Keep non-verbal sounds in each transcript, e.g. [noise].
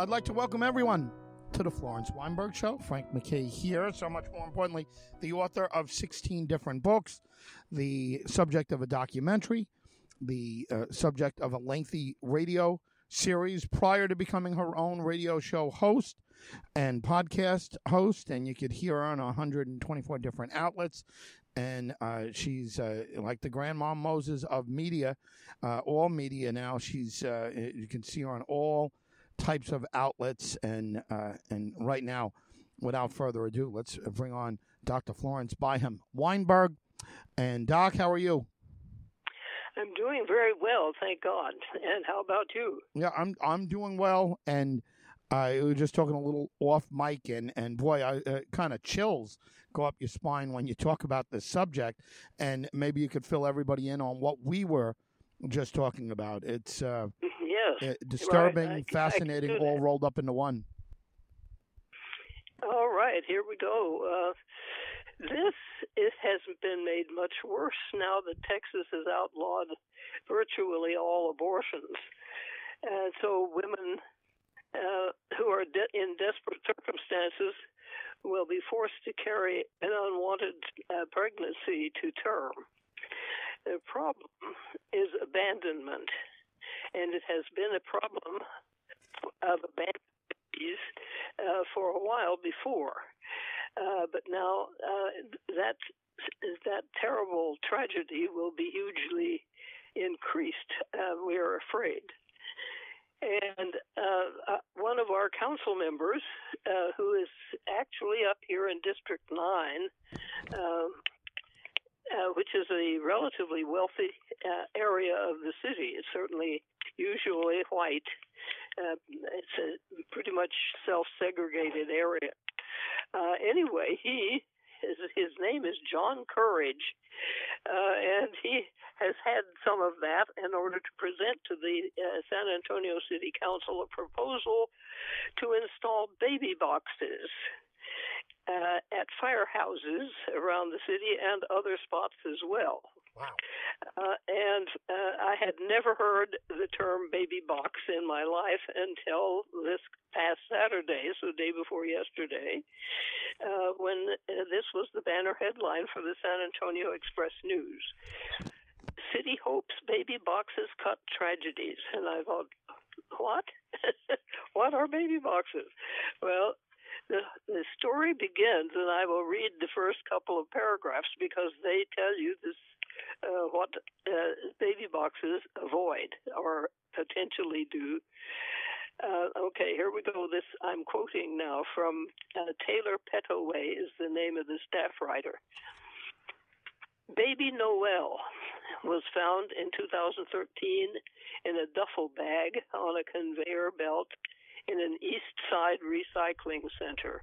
I'd like to welcome everyone to the Florence Weinberg Show. Frank McKay here. So much more importantly, the author of 16 different books, the subject of a documentary, the uh, subject of a lengthy radio series prior to becoming her own radio show host and podcast host. And you could hear her on 124 different outlets. And uh, she's uh, like the grandma Moses of media, uh, all media now. She's uh, you can see her on all types of outlets. And uh, and right now, without further ado, let's bring on Dr. Florence Byham Weinberg. And Doc, how are you? I'm doing very well, thank God. And how about you? Yeah, I'm I'm doing well, and I was just talking a little off mic, and and boy, I uh, kind of chills go up your spine when you talk about this subject, and maybe you could fill everybody in on what we were just talking about. It's uh, [laughs] yes, disturbing, right. I, fascinating, I all rolled up into one. All right, here we go. Uh, this it has been made much worse now that Texas has outlawed virtually all abortions, and so women uh, who are de- in desperate circumstances will be forced to carry an unwanted uh, pregnancy to term. The problem is abandonment, and it has been a problem of abandonment uh, for a while before. Uh, but now uh, that that terrible tragedy will be hugely increased. Uh, we are afraid. And uh, uh, one of our council members, uh, who is actually up here in District 9, um, which is a relatively wealthy area of the city, it's certainly usually white. it's a pretty much self segregated area. Uh, anyway, he his, his name is John Courage, uh, and he has had some of that in order to present to the uh, San Antonio City Council a proposal to install baby boxes uh, at firehouses around the city and other spots as well. Wow. Uh, and uh, I had never heard the term baby box in my life until this past Saturday, so day before yesterday, uh, when uh, this was the banner headline for the San Antonio Express News. City hopes baby boxes cut tragedies. And I thought, what? [laughs] what are baby boxes? Well, the, the story begins, and I will read the first couple of paragraphs because they tell you this uh, what uh, baby boxes avoid or potentially do. Uh, okay, here we go. This I'm quoting now from uh, Taylor Pettaway is the name of the staff writer. Baby Noel was found in 2013 in a duffel bag on a conveyor belt in an East Side recycling center.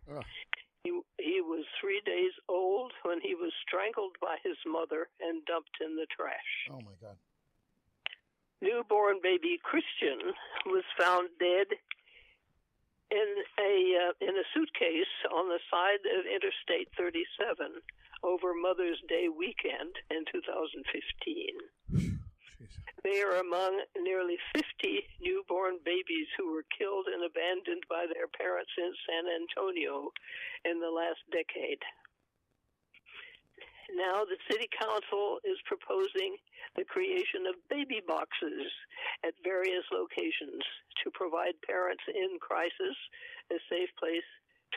He, he was three days old when he was strangled by his mother and dumped in the trash. Oh my God. Newborn baby Christian was found dead in a uh, in a suitcase on the side of Interstate 37 over Mother's Day weekend in 2015. [sighs] [laughs] They are among nearly 50 newborn babies who were killed and abandoned by their parents in San Antonio in the last decade. Now, the City Council is proposing the creation of baby boxes at various locations to provide parents in crisis a safe place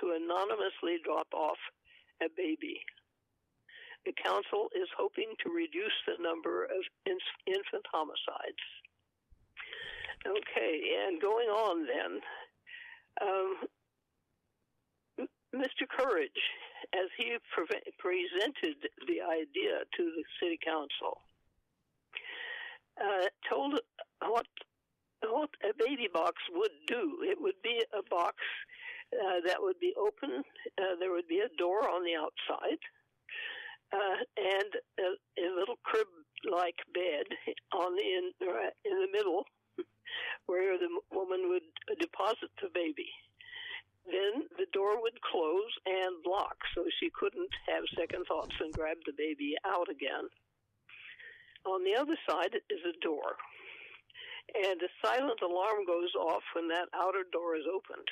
to anonymously drop off a baby. The council is hoping to reduce the number of infant homicides. Okay, and going on then, um, Mr. Courage, as he pre- presented the idea to the city council, uh, told what what a baby box would do. It would be a box uh, that would be open. Uh, there would be a door on the outside, uh, and a, a, little crib-like bed on the in, in the middle, [laughs] where the woman would deposit the baby then the door would close and lock so she couldn't have second thoughts and grab the baby out again. On the other side is a door. and a silent alarm goes off when that outer door is opened.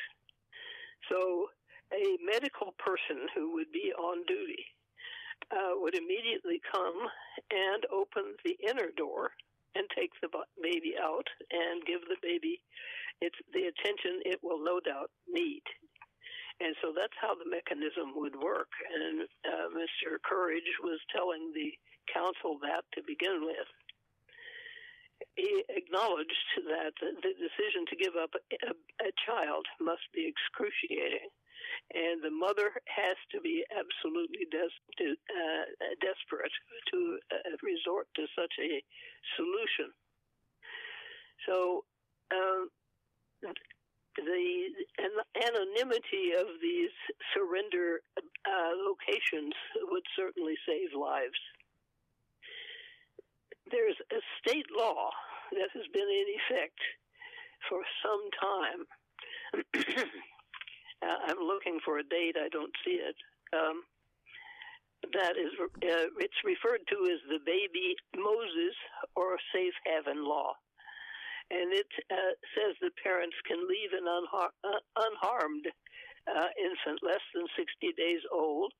So a medical person who would be on duty uh, would immediately come and open the inner door and take the baby out and give the baby it's the attention it will no doubt need. And so that's how the mechanism would work. And uh, Mr. Courage was telling the council that to begin with. He acknowledged that the decision to give up a, a child must be excruciating and the mother has to be absolutely des- to, uh, desperate to uh, resort to such a solution. So, um, the anonymity of these surrender uh, locations would certainly save lives. There's a state law that has been in effect for some time [clears throat] Uh, I'm looking for a date. I don't see it. Um, that is, uh, it's referred to as the baby Moses or safe haven law. And it uh, says that parents can leave an unhar- uh, unharmed uh, infant less than 60 days old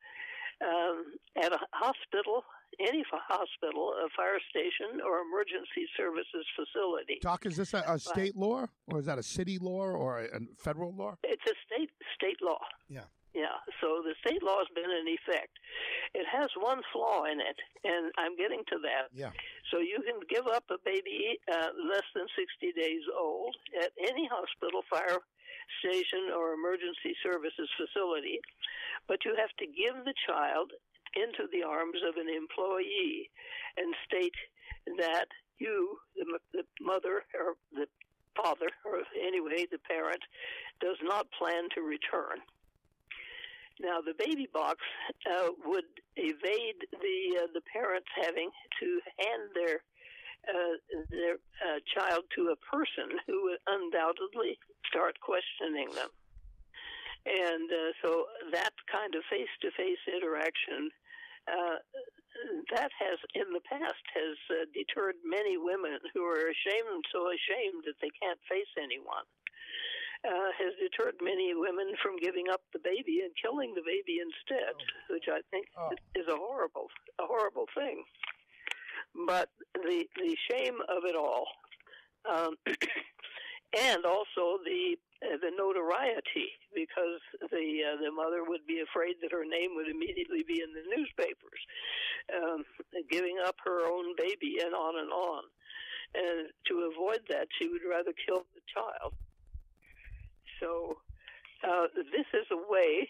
um, at a hospital any hospital, a fire station, or emergency services facility. Doc, is this a, a state law, or is that a city law, or a, a federal law? It's a state state law. Yeah. Yeah, so the state law has been in effect. It has one flaw in it, and I'm getting to that. Yeah. So you can give up a baby uh, less than 60 days old at any hospital, fire station, or emergency services facility, but you have to give the child into the arms of an employee and state that you, the, the mother or the father, or anyway, the parent, does not plan to return. Now, the baby box uh, would evade the uh, the parents having to hand their uh, their uh, child to a person who would undoubtedly start questioning them, and uh, so that kind of face to face interaction uh, that has in the past has uh, deterred many women who are ashamed, so ashamed that they can't face anyone. Uh, has deterred many women from giving up the baby and killing the baby instead, oh. which I think oh. is a horrible, a horrible thing. But the the shame of it all, um, [clears throat] and also the the notoriety because the uh, the mother would be afraid that her name would immediately be in the newspapers, um, giving up her own baby and on and on. And to avoid that, she would rather kill the child. So uh, this is a way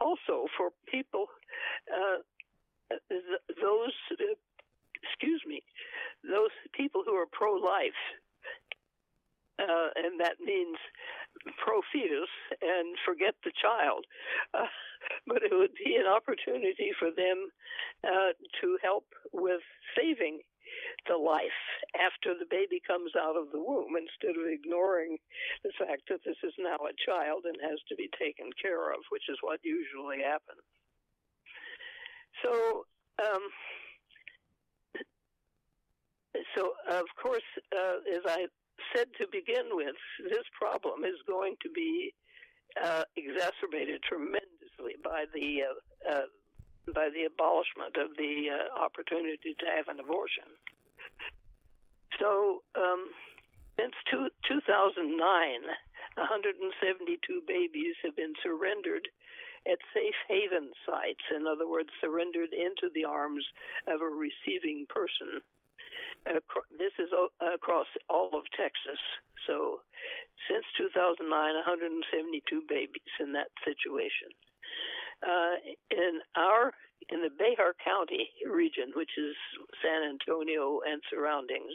also for people, uh, those, uh, excuse me, those people who are pro-life, uh, and that means pro fetus and forget the child. Uh, but it would be an opportunity for them uh, to help with saving the life after the baby comes out of the womb instead of ignoring the fact that this is now a child and has to be taken care of, which is what usually happens. So, um, so of course, uh, as I said to begin with, this problem is going to be uh, exacerbated tremendously by the uh, uh, by the abolishment of the uh, opportunity to have an abortion. So, um, since two, 2009, 172 babies have been surrendered at safe haven sites. In other words, surrendered into the arms of a receiving person this is across all of Texas. So since 2009, 172 babies in that situation. Uh, in our in the Bexar County region, which is San Antonio and surroundings,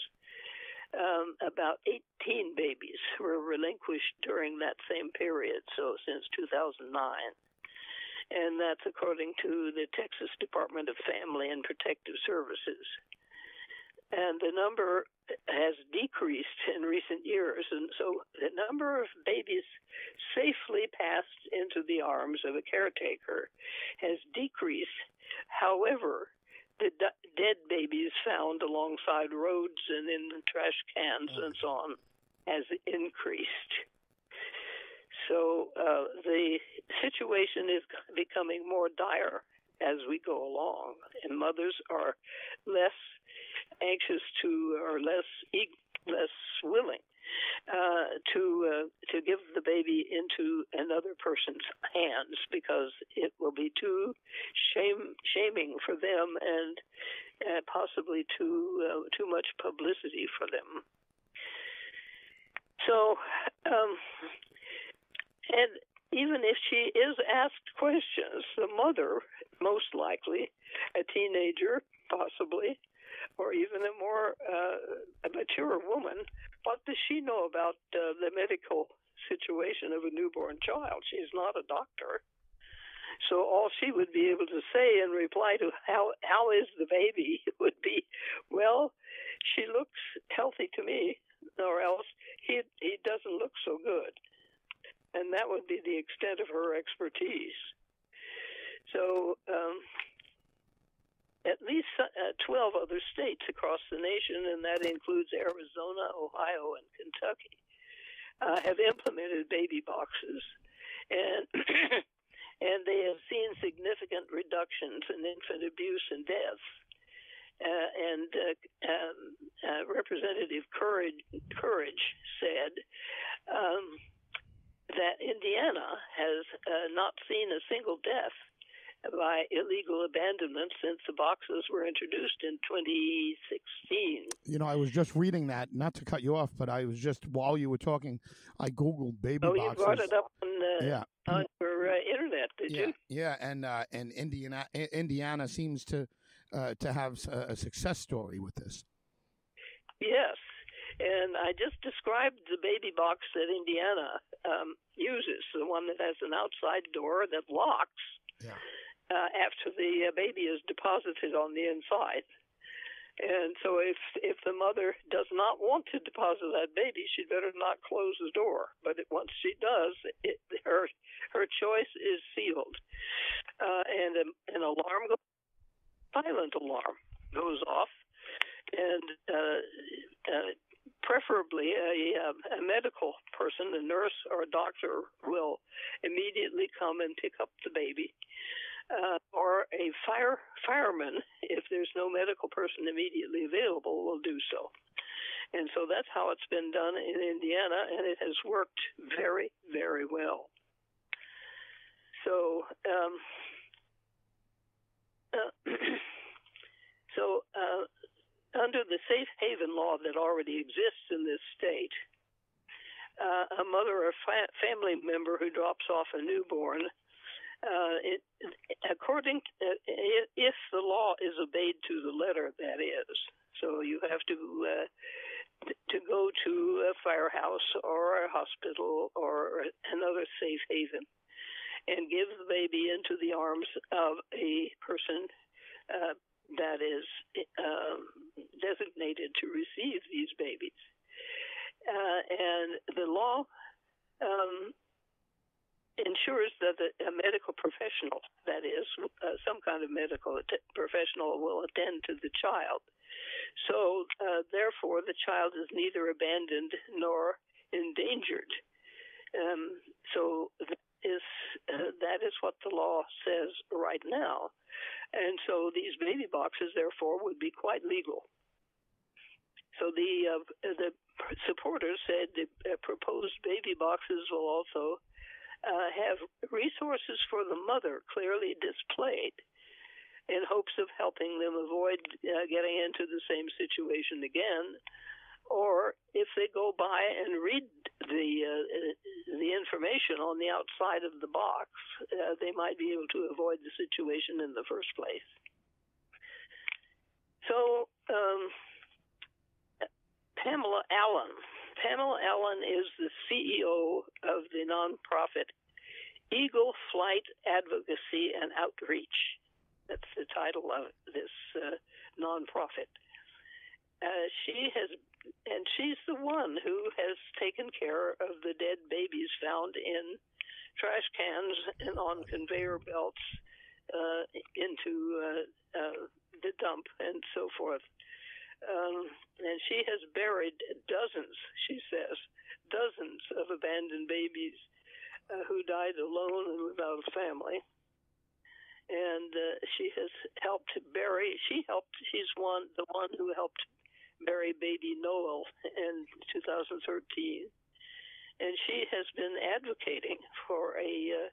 um, about 18 babies were relinquished during that same period. So since 2009 and that's according to the Texas Department of Family and Protective Services and the number has decreased in recent years. And so the number of babies safely passed into the arms of a caretaker has decreased. However, the d- dead babies found alongside roads and in the trash cans and so on has increased. So uh, the situation is becoming more dire as we go along, and mothers are less anxious to or less less willing uh, to uh, to give the baby into another person's hands because it will be too shame shaming for them and uh, possibly too uh, too much publicity for them. So, um, and even if she is asked questions, the mother, most likely, a teenager, possibly, or even a more uh, a mature woman, what does she know about uh, the medical situation of a newborn child? She's not a doctor. So all she would be able to say in reply to how how is the baby [laughs] would be, well, she looks healthy to me, or else he he doesn't look so good, and that would be the extent of her expertise. So um, at least uh, 12 other states across the nation, and that includes Arizona, Ohio, and Kentucky, uh, have implemented baby boxes, and [clears throat] and they have seen significant reductions in infant abuse and deaths. Uh, and uh, um, uh, Representative Courage, Courage said um, that Indiana has uh, not seen a single death by illegal abandonment since the boxes were introduced in 2016. You know, I was just reading that, not to cut you off, but I was just, while you were talking, I Googled baby oh, boxes. you brought it up on, uh, yeah. on your uh, internet, did yeah, you? Yeah, and, uh, and Indiana, Indiana seems to, uh, to have a success story with this. Yes. And I just described the baby box that Indiana um, uses, the one that has an outside door that locks. Yeah uh, after the uh, baby is deposited on the inside. And so, if if the mother does not want to deposit that baby, she'd better not close the door. But it, once she does, it, her her choice is sealed, uh, and a, an alarm, goes, silent alarm, goes off, and uh, uh, preferably a, um, a medical person, a nurse or a doctor, will immediately come and pick up the baby uh, or a fire fireman, if there's no medical person immediately available, will do so. And so that's how it's been done in Indiana, and it has worked very, very well. So, um, uh, [clears throat] so uh, under the safe haven law that already exists in this state, uh, a mother or fa- family member who drops off a newborn uh, it, according to, uh, if the law is obeyed to the letter, that is. So you have to uh, to go to a firehouse or a hospital or another safe haven and give the baby into the arms of a person uh, that is um, designated to receive these babies. Uh, and the law um, ensures that a medical professional, that is, uh, some kind of medical professional, will attend to the child. So, uh, therefore, the child is neither abandoned nor endangered. Um, so, that is, uh, that is what the law says right now. And so, these baby boxes, therefore, would be quite legal. So the uh, the supporters said the uh, proposed baby boxes will also uh, have resources for the mother clearly displayed in hopes of helping them avoid uh, getting into the same situation again. Or if they go by and read the uh, the information on the outside of the box, uh, they might be able to avoid the situation in the first place. So, um, Pamela Allen Pamela Allen is the CEO of the nonprofit Eagle Flight Advocacy and Outreach. That's the title of this uh, nonprofit. Uh, she has, and she's the one who has taken care of the dead babies found in trash cans and on conveyor belts uh, into uh, uh, the dump and so forth. Um, and she has buried dozens, she says, dozens of abandoned babies uh, who died alone and without a family. And uh, she has helped bury. She helped. She's one, the one who helped bury baby Noel in 2013, and she has been advocating for a, uh,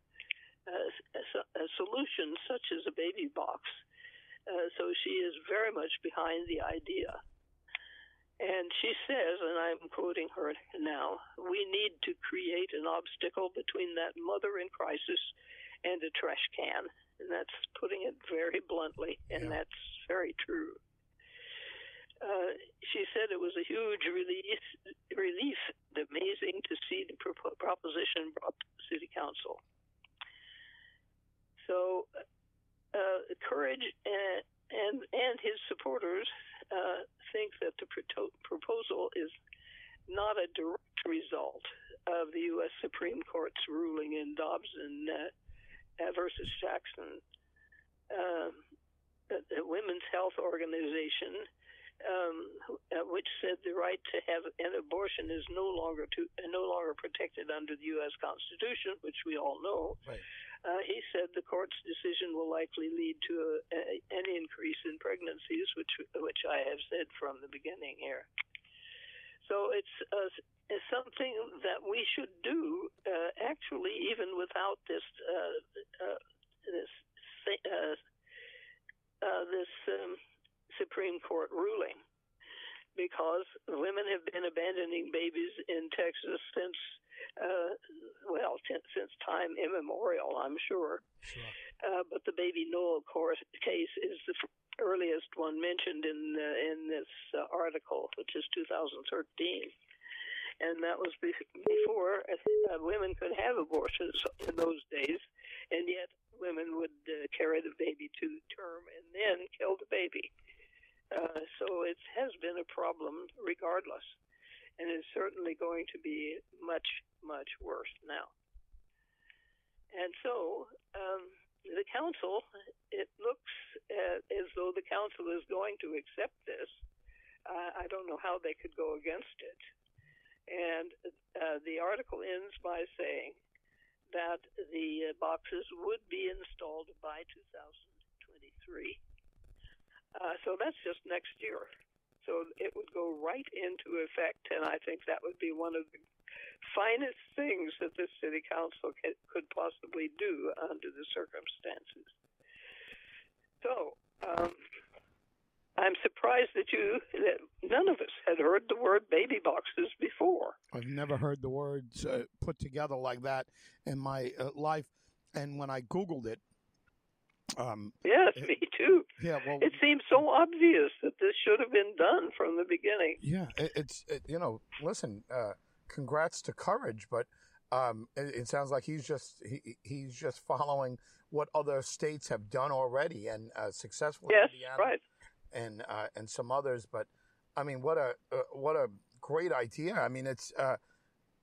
a, a solution such as a baby box. Uh, so she is very much behind the idea. And she says, and I'm quoting her now, we need to create an obstacle between that mother in crisis and a trash can. And that's putting it very bluntly, and yeah. that's very true. Uh, she said it was a huge relief, relief, amazing to see the proposition brought to the city council. So, uh, courage and, and and his supporters uh, think that the pro- proposal is not a direct result of the U.S. Supreme Court's ruling in Dobbs and uh, versus Jackson. Um, the, the Women's Health Organization, um, uh, which said the right to have an abortion is no longer to uh, no longer protected under the U.S. Constitution, which we all know. Right. Uh, he said the court's decision will likely lead to a, a, an increase in pregnancies, which which I have said from the beginning here. So it's, uh, it's something that we should do, uh, actually, even without this uh, uh, this uh, this um, Supreme Court ruling, because women have been abandoning babies in Texas since uh, well, t- since time immemorial, I'm sure. Sure. Uh, but the baby Noel course case is the earliest one mentioned in uh, in this uh, article, which is 2013, and that was be- before uh, women could have abortions in those days, and yet women would uh, carry the baby to term and then kill the baby. Uh, so it has been a problem regardless and is certainly going to be much, much worse now. And so um, the council, it looks uh, as though the council is going to accept this. Uh, I don't know how they could go against it. And uh, the article ends by saying that the uh, boxes would be installed by 2023. Uh, so that's just next year. So it would go right into effect, and I think that would be one of the finest things that the city council could possibly do under the circumstances. So um, I'm surprised that you that none of us had heard the word baby boxes before. I've never heard the words uh, put together like that in my uh, life, and when I googled it, um, yes, it, me too. Yeah, well, it seems so obvious that this should have been done from the beginning. Yeah, it, it's it, you know, listen, uh, congrats to Courage, but um, it, sounds like he's just he, he's just following what other states have done already and uh, successfully. Yes, Indiana right. And uh, and some others, but I mean, what a uh, what a great idea! I mean, it's uh,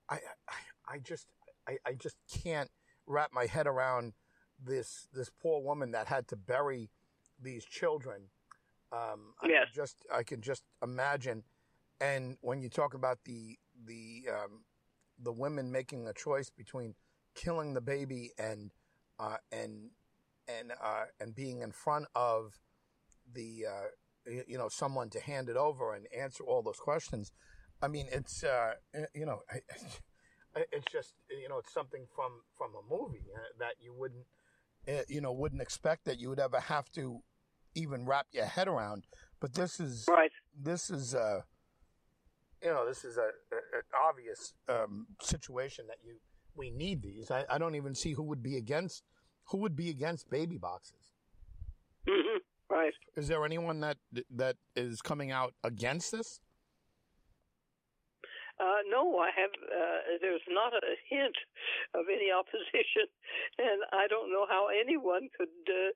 I, I I just I, I just can't wrap my head around this this poor woman that had to bury these children. Um, I yes. can just I can just imagine. And when you talk about the the um, the women making a choice between killing the baby and uh, and and uh, and being in front of the uh, you know someone to hand it over and answer all those questions. I mean, it's uh, you know, [laughs] it's just you know, it's something from from a movie uh, that you wouldn't you know, wouldn't expect that you would ever have to even wrap your head around. But this is right. This is a, you know, this is a, a an obvious um, situation that you we need these. I, I don't even see who would be against who would be against baby boxes. Mm-hmm. Right. Is there anyone that that is coming out against this? Uh, no, I have. Uh, there's not a hint of any opposition, [laughs] and I don't know how anyone could uh,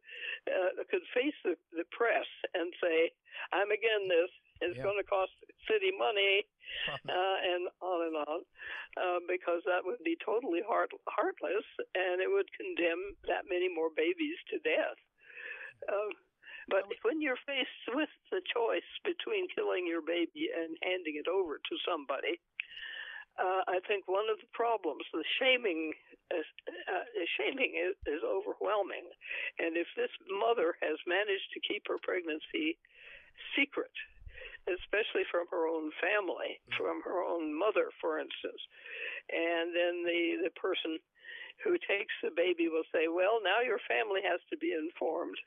uh, could face the, the press and say, "I'm again this. It's yeah. going to cost city money," [laughs] uh, and on and on, uh, because that would be totally heart, heartless, and it would condemn that many more babies to death. Uh, but when you you're faced with the choice between killing your baby and handing it over to somebody, uh, I think one of the problems, the shaming, is, uh, shaming is, is overwhelming, and if this mother has managed to keep her pregnancy secret, especially from her own family, mm-hmm. from her own mother, for instance, and then the the person who takes the baby will say, "Well, now your family has to be informed."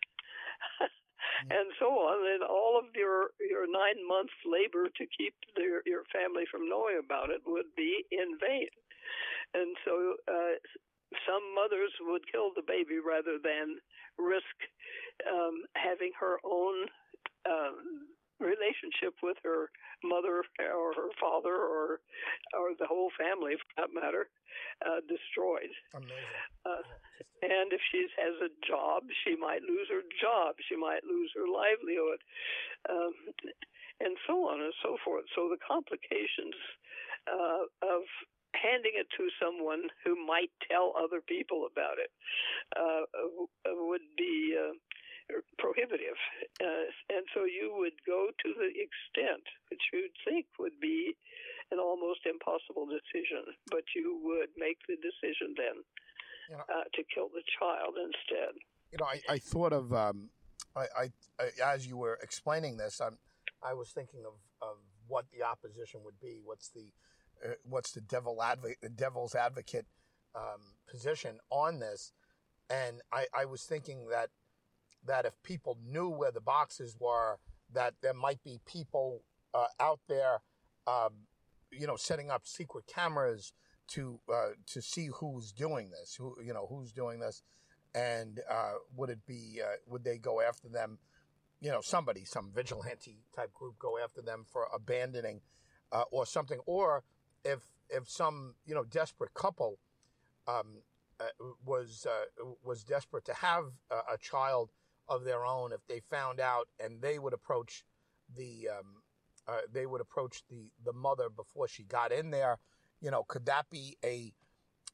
[laughs] and so on, and all of your your nine months labor to keep their, your family from knowing about it would be in vain. And so, uh, some mothers would kill the baby rather than risk um, having her own um, relationship with her mother or her father or or the whole family, for that matter, uh, destroyed. Uh, and if she has a job, she might lose her job. She might lose her livelihood, um, and so on and so forth. So the complications uh, of handing it to someone who might tell other people about it uh, would be uh, prohibitive. Uh, and so you would go to the extent which you'd think would be an almost impossible decision, but you would make the decision then you know, uh, to kill the child instead. You know, I, I thought of, um, I, I, I, as you were explaining this, I'm, I was thinking of, of what the opposition would be. What's the, uh, what's the devil advo- devil's advocate um, position on this? And I, I was thinking that that if people knew where the boxes were, that there might be people uh, out there, um, you know, setting up secret cameras to uh, to see who's doing this, who you know who's doing this, and uh, would it be uh, would they go after them? You know, somebody, some vigilante type group, go after them for abandoning uh, or something, or if if some you know desperate couple um, uh, was was desperate to have a child of their own if they found out and they would approach the um, uh, they would approach the the mother before she got in there you know could that be a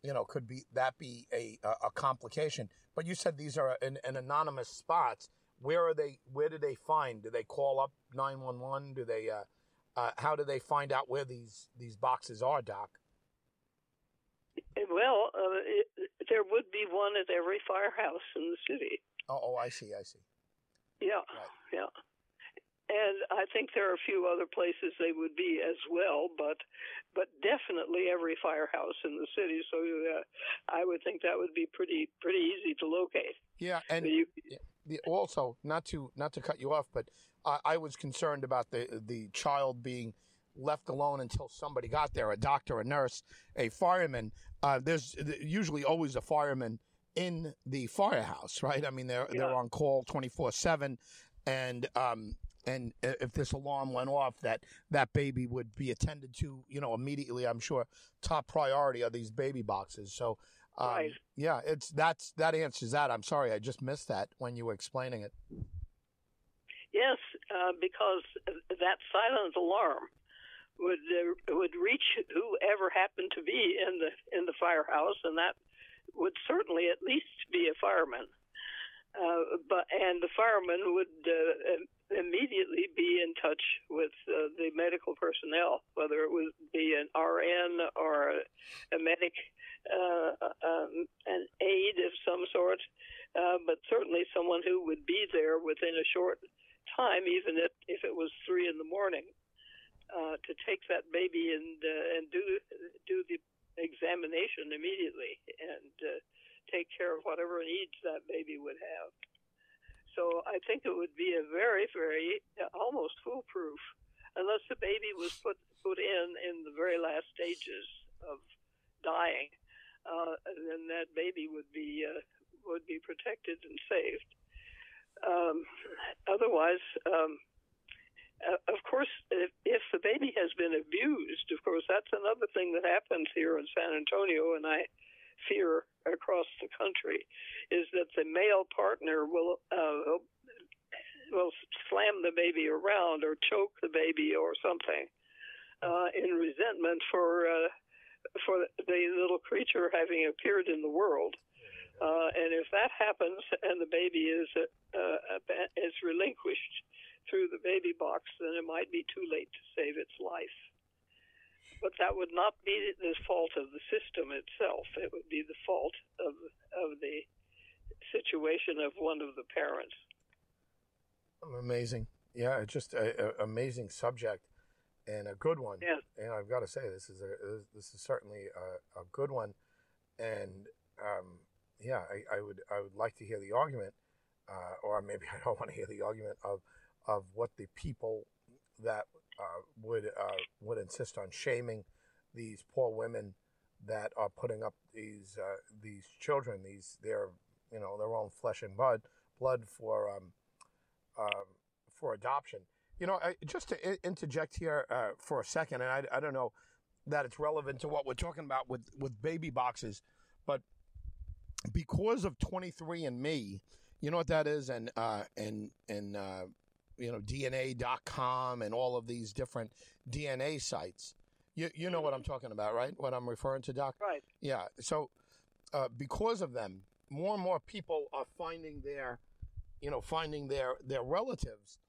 you know could be that be a a, complication? But you said these are an, an anonymous spots. Where are they where do they find? Do they call up 911 do they uh, uh, how do they find out where these these boxes are doc? Well uh, it, there would be one at every firehouse in the city Oh, oh, I see, I see. Yeah, right. yeah. And I think there are a few other places they would be as well, but but definitely every firehouse in the city. So uh, I would think that would be pretty pretty easy to locate. Yeah, and you, the, also not to not to cut you off, but I, I was concerned about the the child being left alone until somebody got there, a doctor, a nurse, a fireman. Uh, there's usually always a fireman in the firehouse, right? I mean, they're yeah. they're on call twenty four seven, and um, and if this alarm went off, that that baby would be attended to, you know, immediately. I'm sure top priority are these baby boxes. So, um, right. yeah, it's that's that answers that. I'm sorry, I just missed that when you were explaining it. Yes, uh, because that silent alarm would uh, would reach whoever happened to be in the in the firehouse, and that would certainly at least be a fireman. Uh, but and the fireman would uh, immediately be in touch with uh, the medical personnel, whether it would be an RN or a, a medic, uh, um, an aide of some sort, uh, but certainly someone who would be there within a short time, even if, if it was three in the morning, uh, to take that baby and and do do the examination immediately and uh, take care of whatever needs that baby would have. So I think it would be a very, very uh, almost foolproof, unless the baby was put put in in the very last stages of dying. Uh, then that baby would be uh, would be protected and saved. Um, otherwise, um, uh, of course, if, if the baby has been abused, of course, that's another thing that happens here in San Antonio, and I fear across the country, is that the male partner will uh, will slam the baby around or choke the baby or something uh, in resentment for uh, for the little creature having appeared in the world. Uh, and if that happens and the baby is uh, is relinquished through the baby box, then it might be too late to save its life. But that would not be the fault of the system itself. It would be the fault of of the situation of one of the parents. Amazing. Yeah, it's just an amazing subject and a good one. Yeah. And I've got to say, this is a this is certainly a, a good one. And um, yeah, I, I, would I would like to hear the argument, uh, or maybe [laughs] I don't want to hear the argument of of what the people that uh, would uh, would insist on shaming these poor women that are putting up these uh, these children, these their you know their own flesh and blood blood for um, um, for adoption. You know, I, just to interject here uh, for a second, and I, I don't know that it's relevant to what we're talking about with, with baby boxes, but because of 23andMe, you know what that is, and uh, and and uh, you know DNA.com and all of these different DNA sites. You you know what I'm talking about, right? What I'm referring to, Doc? Right. Yeah. So uh, because of them, more and more people are finding their, you know, finding their their relatives,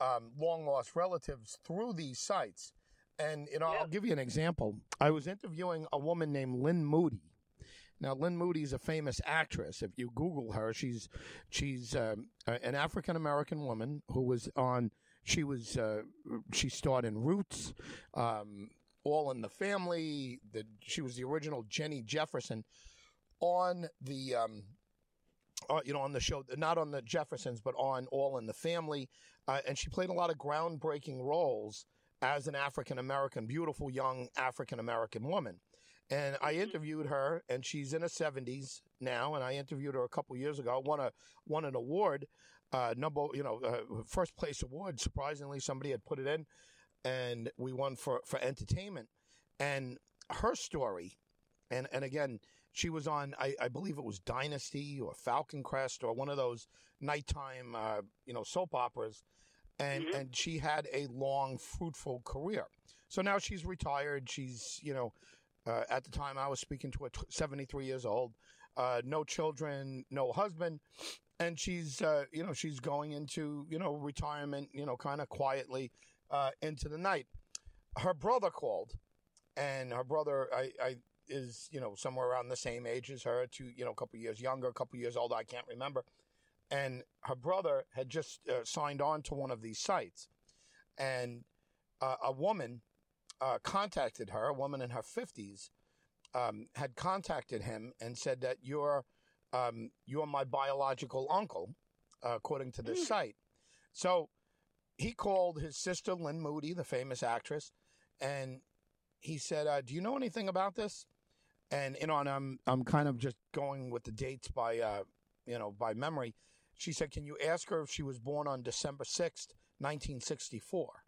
um, long lost relatives through these sites. And you know, yeah. I'll give you an example. I was interviewing a woman named Lynne Moody. Now, Lynne Moody is a famous actress. If you Google her, she's she's um, an African American woman who was on. She was uh, she starred in Roots, um, All in the Family. The, she was the original Jenny Jefferson on the. Um, uh, you know, on the show, not on the Jeffersons, but on All in the Family, uh, and she played a lot of groundbreaking roles as an African American, beautiful young African American woman. And I mm-hmm. interviewed her, and she's in her 70s now. And I interviewed her a couple years ago. won a won an award, uh, number you know, uh, first place award. Surprisingly, somebody had put it in, and we won for for entertainment. And her story, and and again, she was on I, I believe it was Dynasty or Falcon Crest or one of those nighttime uh, you know soap operas and mm-hmm. and she had a long, fruitful career. So now she's retired. She's you know, uh, at the time I was speaking to her, 73 years old, uh, no children, no husband, and she's uh, you know she's going into you know retirement, you know, kind of quietly uh, into the night. Her brother called, and her brother I, I is you know somewhere around the same age as her, two you know a couple years younger, a couple years older. I can't remember and her brother had just uh, signed on to one of these sites, and uh, a woman uh, contacted her. A woman in her fifties um, had contacted him and said that you're um, you're my biological uncle, uh, according to this mm. site. So he called his sister Lynne Moody, the famous actress, and he said, uh, "Do you know anything about this?" And you know, and I'm I'm kind of just going with the dates by uh, you know by memory. She said, Can you ask her if she was born on December 6th, 1964?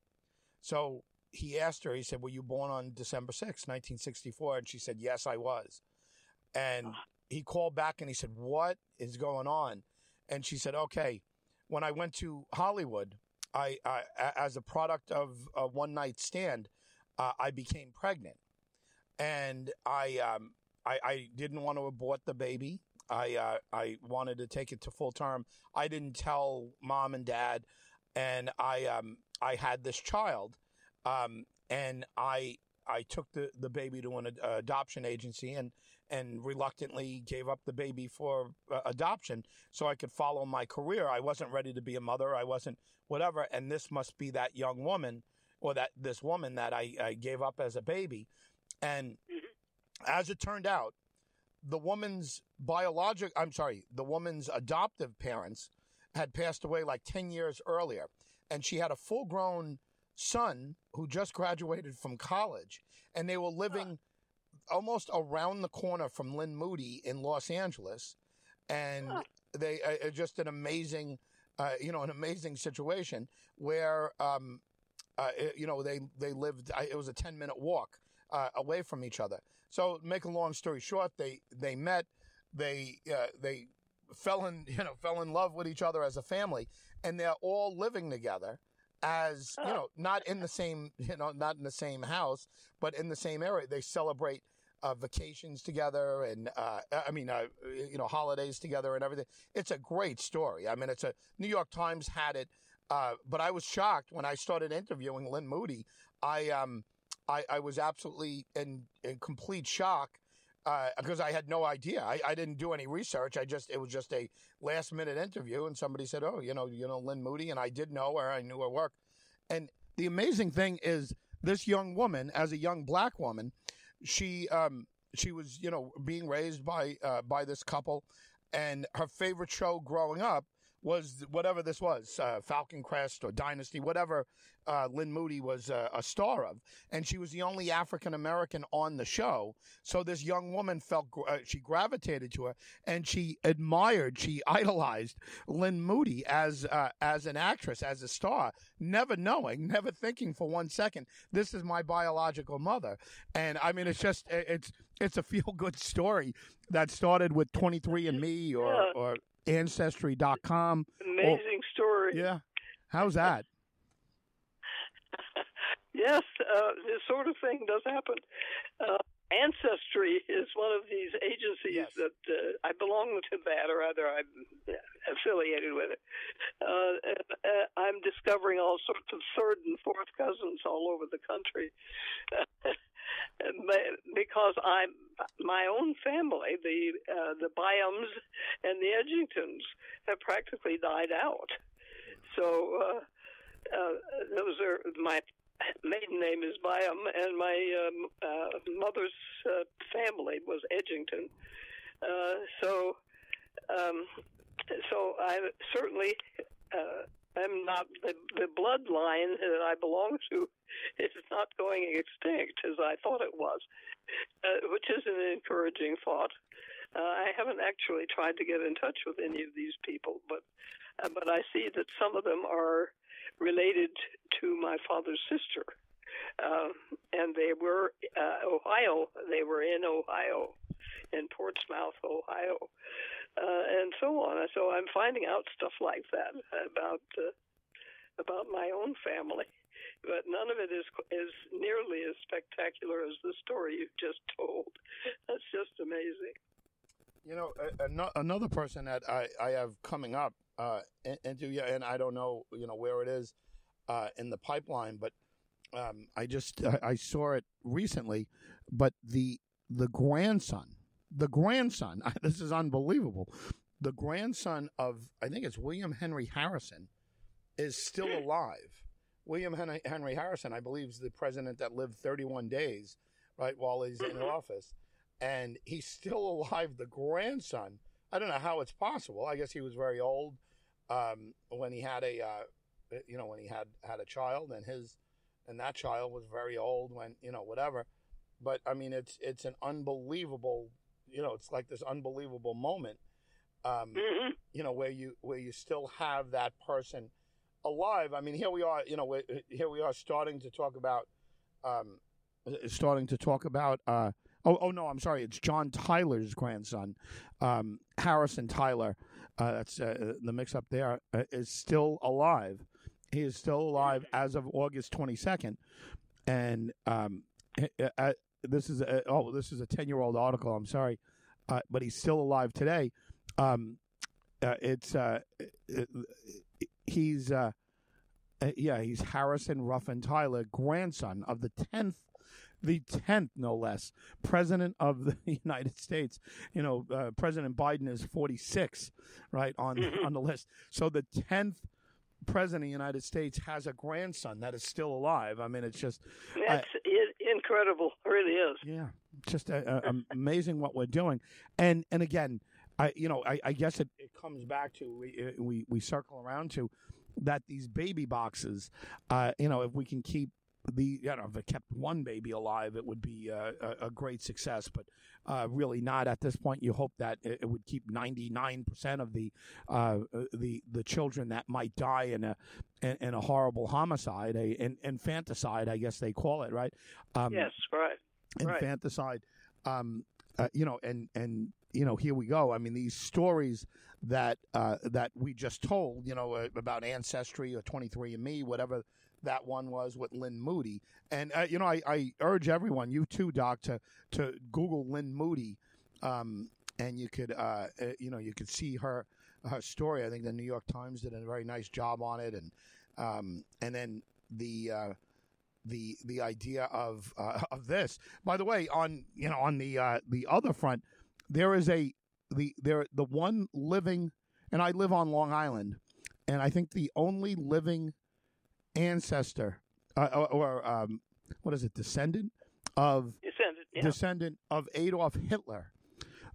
So he asked her, he said, Were you born on December 6th, 1964? And she said, Yes, I was. And he called back and he said, What is going on? And she said, Okay, when I went to Hollywood, I, I as a product of a one night stand, uh, I became pregnant. And I, um, I, I didn't want to abort the baby. I uh, I wanted to take it to full term. I didn't tell mom and dad, and I um I had this child, um and I I took the, the baby to an uh, adoption agency and and reluctantly gave up the baby for uh, adoption so I could follow my career. I wasn't ready to be a mother. I wasn't whatever. And this must be that young woman or that this woman that I, I gave up as a baby. And as it turned out, the woman's biologic, I'm sorry, the woman's adoptive parents had passed away like 10 years earlier. And she had a full grown son who just graduated from college. And they were living almost around the corner from Lynne Moody in Los Angeles. And they uh, just an amazing, uh, you know, an amazing situation where, um, uh, you know, they, they lived, it was a 10 minute walk uh, away from each other. So, make a long story short, they they met, they uh, they fell in [laughs] you know fell in love with each other as a family, and they're all living together as you know not in the same [laughs] you know not in the same house but in the same area they celebrate uh, vacations together and uh, I mean, uh, you know, holidays together and everything. It's a great story. I mean, it's a New York Times had it, uh, but I was shocked when I started interviewing Lynne Moody. I um, I, I was absolutely in, in complete shock because uh, I had no idea. I, I didn't do any research. I just it was just a last minute interview, and somebody said, "Oh, you know, you know Lynne Moody," and I did know her. I knew her work. And the amazing thing is, this young woman, as a young black woman, she um, she was you know being raised by uh, by this couple, and her favorite show growing up was whatever this was, uh, Falcon Crest or Dynasty, whatever uh, Lynne Moody was uh, a star of. And she was the only African American on the show. So this young woman felt, uh, she gravitated to her and she admired, she idolized Lynne Moody as, uh, as an actress, as a star, never knowing, never thinking for one second, this is my biological mother. And I mean, it's just, it's, it's a [laughs] feel good story that started with 23andMe or, or Ancestry.com. Amazing or, story. Yeah. How's that? [laughs] yes, uh, this sort of thing does happen. Uh, Ancestry is one of these agencies yes. that uh, I belong to that, or rather, I'm affiliated with it. Uh, uh, I'm discovering all sorts of third and fourth cousins all over the country. [laughs] because I'm my own family, the uh, the Byhams and the Edgingtons, have practically died out. So uh, uh, those are my maiden name is Byham, and my um, uh, mother's uh, family was Edgington. Uh, so, um, so I certainly uh, am not the, the bloodline that I belong to [laughs] is not going extinct as I thought it was, uh, which is an encouraging thought. Uh, I haven't actually tried to get in touch with any of these people, but but I see that some of them are related to my father's sister. Uh, and they were uh, Ohio. They were in Ohio, in Portsmouth, Ohio, uh, and so on. So I'm finding out stuff like that about uh, about my own family, but none of it is is nearly as spectacular as the story you've just told. That's just amazing. You know, another person that I, I have coming up uh, into yeah, and I don't know, you know, where it is uh, in the pipeline, but um, I just I, I saw it recently. But the the grandson, the grandson, [laughs] this is unbelievable. The grandson of I think it's William Henry Harrison is still alive. William Henry, Henry Harrison, I believe, is the president that lived 31 days, right, while he's in mm-hmm. office, and he's still alive. The grandson. I don't know how it's possible. I guess he was very old um, when he had a, uh, you know, when he had had a child, and his, and that child was very old when you know whatever. But I mean, it's it's an unbelievable, you know, it's like this unbelievable moment, um, mm-hmm. you know, where you where you still have that person alive. I mean, here we are, you know, here we are starting to talk about, um, starting to talk about. Uh, oh, oh no, I'm sorry, it's John Tyler's grandson, um, Harrison Tyler uh, that's uh, the mix up there, uh, is still alive. He is still alive as of August 22nd. And um, uh, uh, this is a, oh, this is a 10 year old article. I'm sorry, uh, but he's still alive today. Um, it's he's yeah, he's Harrison Ruffin Tyler, grandson of the 10th the 10th, no less, president of the [laughs] United States. You know, uh, President Biden is 46, right, on, mm-hmm. on the list. So the 10th president of the United States has a grandson that is still alive. I mean, it's just. That's uh, incredible. It really is. Yeah. Just uh, uh, amazing what we're doing. And, and again, I, you know, I, I guess it, it comes back to, we, we, we circle around to, that these baby boxes, uh, you know, if we can keep the you know if it kept one baby alive, it would be uh, a, a, great success. But uh, really not at this point. You hope that it, it would keep ninety nine percent of the uh, the the children that might die in a in, in a horrible homicide, a in, infanticide, I guess they call it, right? Um, yes, right. Infanticide. Right. Um, uh, you know, and and you know, here we go. I mean, these stories that uh, that we just told, you know, uh, about ancestry or 23andMe, whatever that one was with Lynne Moody. And uh, you know, I, I urge everyone, you too, Doc, to to Google Lynne Moody, um, and you could uh, uh, you know you could see her her story. I think the New York Times did a very nice job on it, and um, and then the uh, the the idea of uh, of this. By the way, on you know on the uh, the other front, there is a the there the one living, and I live on Long Island, and I think the only living ancestor uh, or, or um, what is it, descendant of Descendant, yeah. descendant of Adolf Hitler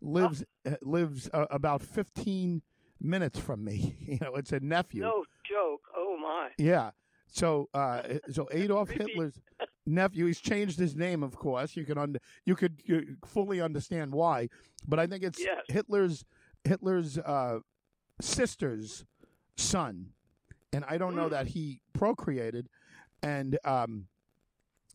lives uh, lives uh, about fifteen minutes from me. [laughs] You know, it's a nephew. no joke. Oh my. Yeah. So, uh, [laughs] so Adolf Hitler's nephew. He's changed his name, of course. You can under, you could you fully understand why, but I think it's Yes. Hitler's Hitler's uh, sister's son, and I don't know that he procreated, and um,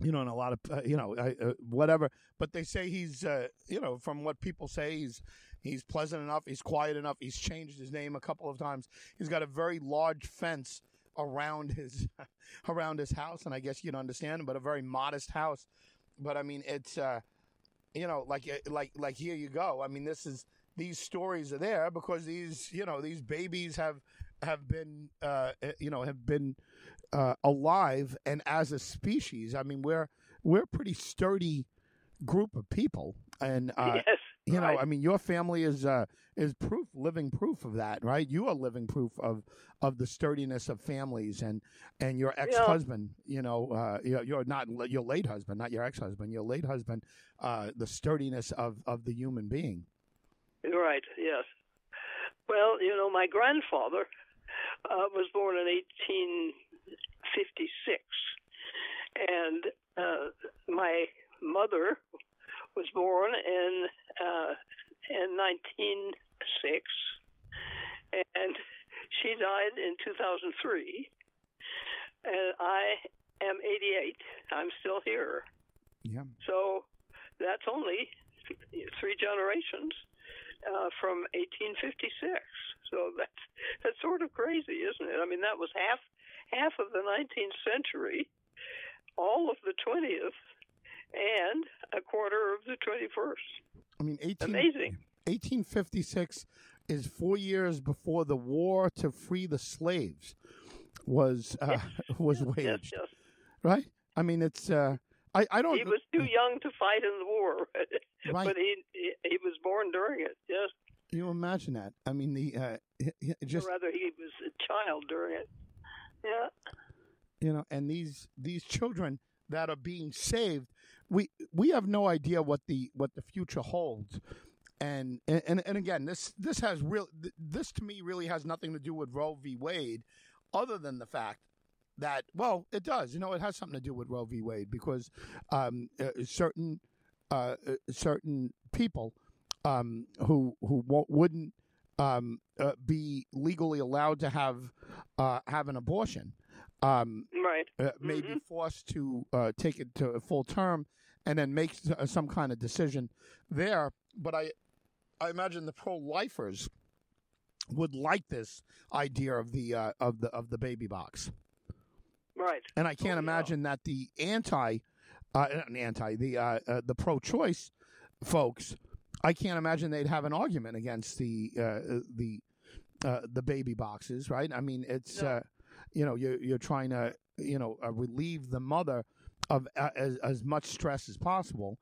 you know, and a lot of uh, you know, I, uh, whatever. But they say he's, uh, you know, from what people say, he's he's pleasant enough, he's quiet enough. He's changed his name a couple of times. He's got a very large fence around his [laughs] around his house, and I guess you'd understand, but a very modest house. But I mean, it's uh, you know, like uh, like like here you go. I mean, this is these stories are there because these you know these babies have have been uh, uh, you know have been uh, alive, and as a species, I mean, we're we're a pretty sturdy group of people, and uh, yes. you know. I mean, your family is uh, is proof, living proof of that, right? You are living proof of of the sturdiness of families, and and your ex husband, you know, uh, you're, you're not your late husband, not your ex husband, your late husband, uh, the sturdiness of of the human being. Right, yes. Well, you know, my grandfather uh, was born in 1856, and uh, my mother was born in uh, in 1906, and she died in 2003. And I am 88. I'm still here. Yeah. So that's only three generations uh, from 1856. So that's that's sort of crazy, isn't it? I mean, that was half half of the 19th century, all of the 20th, and a quarter of the 21st. I mean, 18, Amazing. 1856 is four years before the war to free the slaves was uh, [laughs] was Yes, waged, yes. right? I mean, it's uh, I I don't He was too young to fight in the war, [laughs] Right. but he, he he was born during it. Yes, you imagine that. I mean, the uh, just or rather, he was a child during it. Yeah. you know and these these children that are being saved we we have no idea what the what the future holds and and and again this this has real this to me really has nothing to do with Roe v Wade other than the fact that well it does you know it has something to do with Roe v Wade because um uh, certain uh uh, certain people um who who wo- wouldn't um uh, be legally allowed to have uh have an abortion um Right. uh, may be Mhm. forced to uh, take it to a full term and then make some kind of decision there. But I, I imagine the pro-lifers would like this idea of the uh, of the of the baby box, Right. and I can't Oh, imagine that the anti, uh, anti the uh, uh, the pro-choice folks. I can't imagine they'd have an argument against the uh, uh, the uh, the baby boxes, right? I mean, it's No. uh, you know you're you're trying to you know uh, relieve the mother of uh, as as much stress as possible,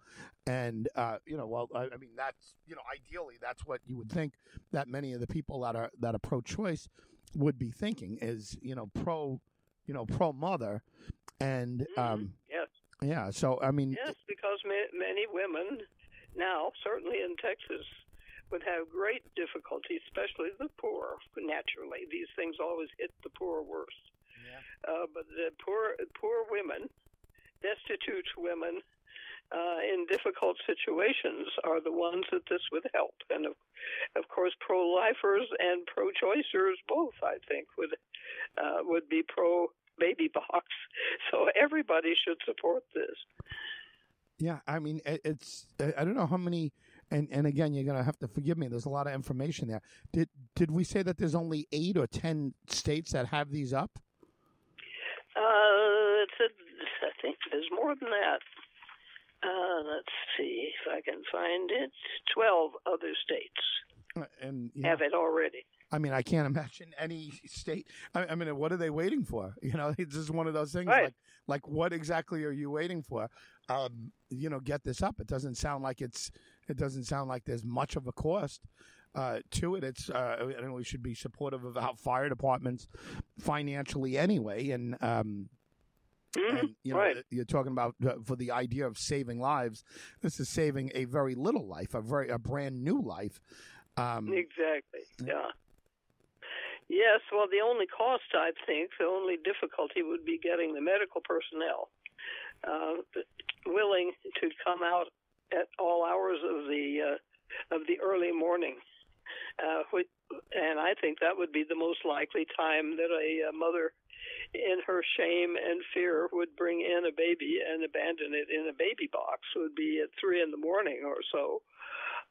and uh, you know, well, I, I mean that's you know ideally that's what you would think that many of the people that are that are pro-choice would be thinking is you know pro you know pro mother, and Mhm. um Yes. yeah, so I mean Yes, because ma- many women now, certainly in Texas, would have great difficulty, especially the poor. Naturally, these things always hit the poor worst. Uh, but the poor, poor women, destitute women, uh, in difficult situations are the ones that this would help. And of, of course, pro-lifers and pro-choicers both, I think, would uh, would be pro baby box. [laughs] So everybody should support this. Yeah, I mean, it's I don't know how many, and and again, you're gonna have to forgive me. There's a lot of information there. Did did we say that there's only eight or ten states that have these up? Uh, it's a, I think there's more than that. Uh, let's see if I can find it. Twelve other states Uh, and you have it already. I mean, I can't imagine any state. I, I mean, what are they waiting for? [laughs] You know, it's just one of those things. Right. Like, like what exactly are you waiting for? Um, you know, get this up. It doesn't sound like it's. It doesn't sound like there's much of a cost uh, to it. It's. Uh, and we should be supportive of our fire departments financially anyway. And um, Mhm. and you know, right. you're talking about uh, for the idea of saving lives. This is saving a very little life, a very a brand new life. Um, Exactly. Yeah. Yes. Well, the only cost I think, the only difficulty would be getting the medical personnel uh, willing to come out at all hours of the uh, of the early morning. Uh, which, and I think that would be the most likely time that a, uh mother, in her shame and fear, would bring in a baby and abandon it in a baby box. Would be at three in the morning or so,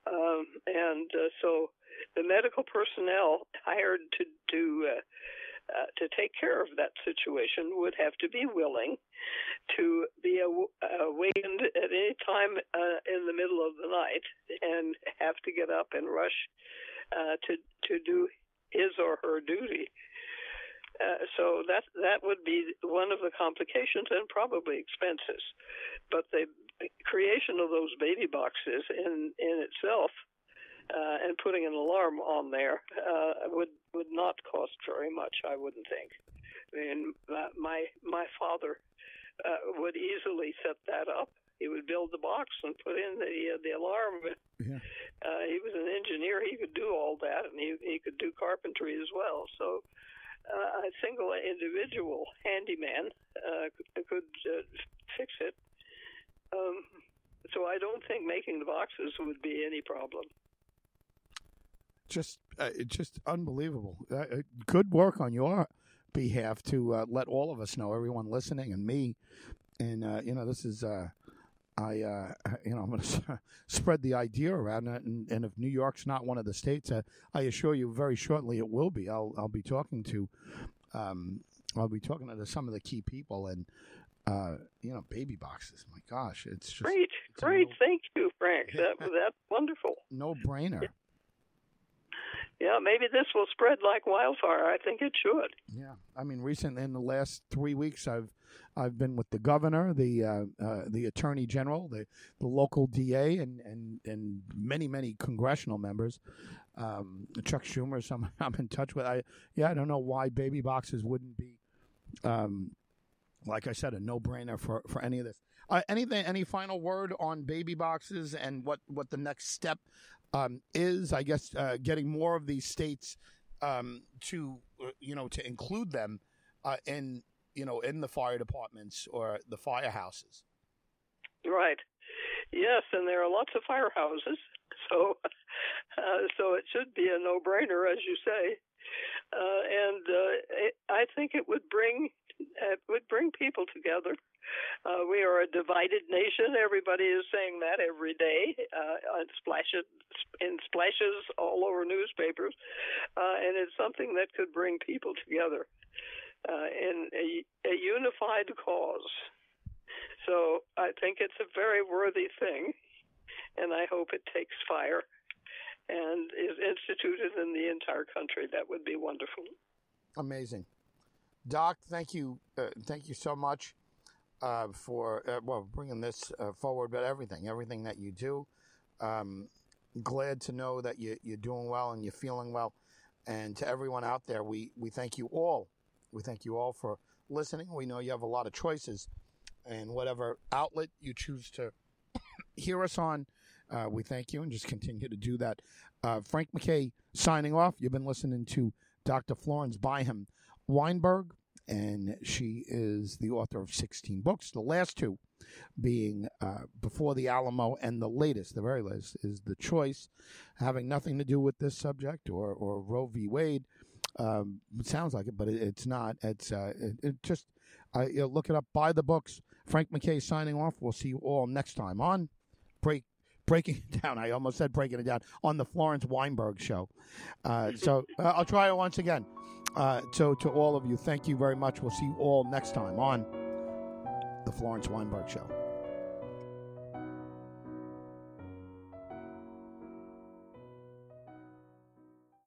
um, and uh, so the medical personnel hired to to uh, uh, to take care of that situation would have to be willing to be aw- awakened at any time uh, in the middle of the night and have to get up and rush uh, to to do his or her duty. Uh, so that that would be one of the complications and probably expenses. But the creation of those baby boxes in in itself uh, and putting an alarm on there uh, would would not cost very much. I wouldn't think. I mean, uh, my my father uh, would easily set that up. He would build the box and put in the uh, the alarm. Yeah. Uh, he was an engineer. He could do all that, and he he could do carpentry as well. So. Uh, a single individual handyman uh, could, could uh, fix it. Um, so I don't think making the boxes would be any problem. Just uh, just unbelievable. Uh, uh, good work on your behalf to uh, let all of us know, everyone listening, and me. And uh, you know, this is uh, I uh, [laughs] you know I'm going [laughs] to spread the idea around it, and, and if New York's not one of the states, uh, I assure you, very shortly it will be. I'll I'll be talking to. Um, I'll be talking to some of the key people and uh, you know baby boxes. My gosh, it's just Great, it's great. no- Thank you, Frank. [laughs] That that's wonderful. no brainer. Yeah, maybe this will spread like wildfire. I think it should. Yeah, I mean, recently in the last three weeks, I've I've been with the governor, the uh, uh, the attorney general, the the local DA, and and and many many congressional members. Um, Chuck Schumer, some [laughs] I'm in touch with. I yeah, I don't know why baby boxes wouldn't be, um, like I said, a no brainer for for any of this. Uh, anything? Any final word on baby boxes and what what the next step um, is? I guess uh, getting more of these states um, to uh, you know to include them uh, in you know in the fire departments or the firehouses. Right. Yes, and there are lots of firehouses, [laughs] so uh, so it should be a no-brainer, as you say. Uh, and uh, I think it would bring it would bring people together. Uh, we are a divided nation. Everybody is saying that every day. Uh, in splashes in splashes all over newspapers, uh, and it's something that could bring people together uh, in a, a unified cause. So I think it's a very worthy thing, and I hope it takes fire and is instituted in the entire country. That would be wonderful. Amazing, Doc. Thank you, uh, thank you so much uh, for uh, well bringing this uh, forward, but everything, everything that you do. Um, glad to know that you, you're doing well and you're feeling well. And to everyone out there, we we thank you all. We thank you all for listening. We know you have a lot of choices, and whatever outlet you choose to hear us on, uh, we thank you and just continue to do that. Uh, Frank McKay signing off. You've been listening to Dr. Florence Byham Weinberg, and she is the author of 16 books. The last two being uh, Before the Alamo, and the latest, the very latest, is The Choice, having nothing to do with this subject or, or Roe v. Wade. Um, it sounds like it, but it, it's not. It's uh, it, it just uh, look it up. Buy the books. Frank McKay signing off. We'll see you all next time on Break Breaking [laughs] It Down. I almost said breaking it down on the Florence Weinberg Show. Uh, so uh, I'll try it once again. Uh, so to all of you, thank you very much. We'll see you all next time on the Florence Weinberg Show.